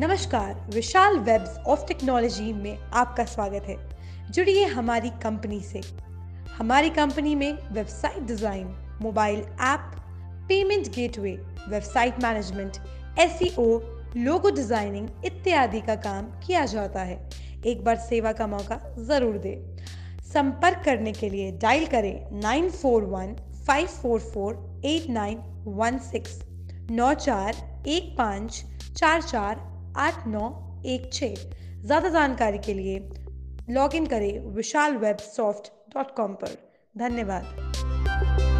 नमस्कार, विशाल webs of technology में आपका स्वागत है। जुड़िए हमारी कंपनी से। हमारी कंपनी में website design, mobile app, payment gateway, website management, SEO, logo designing इत्यादि का काम किया जाता है। एक बार सेवा का मौका ज़रूर दे। संपर्क करने के लिए डायल करें nine four one five four four eight nine one six नौ चार एक पाँच चार चार आठ नौ एक छः। ज़्यादा जानकारी के लिए लॉग इन करें Vishal web soft dot com पर। धन्यवाद।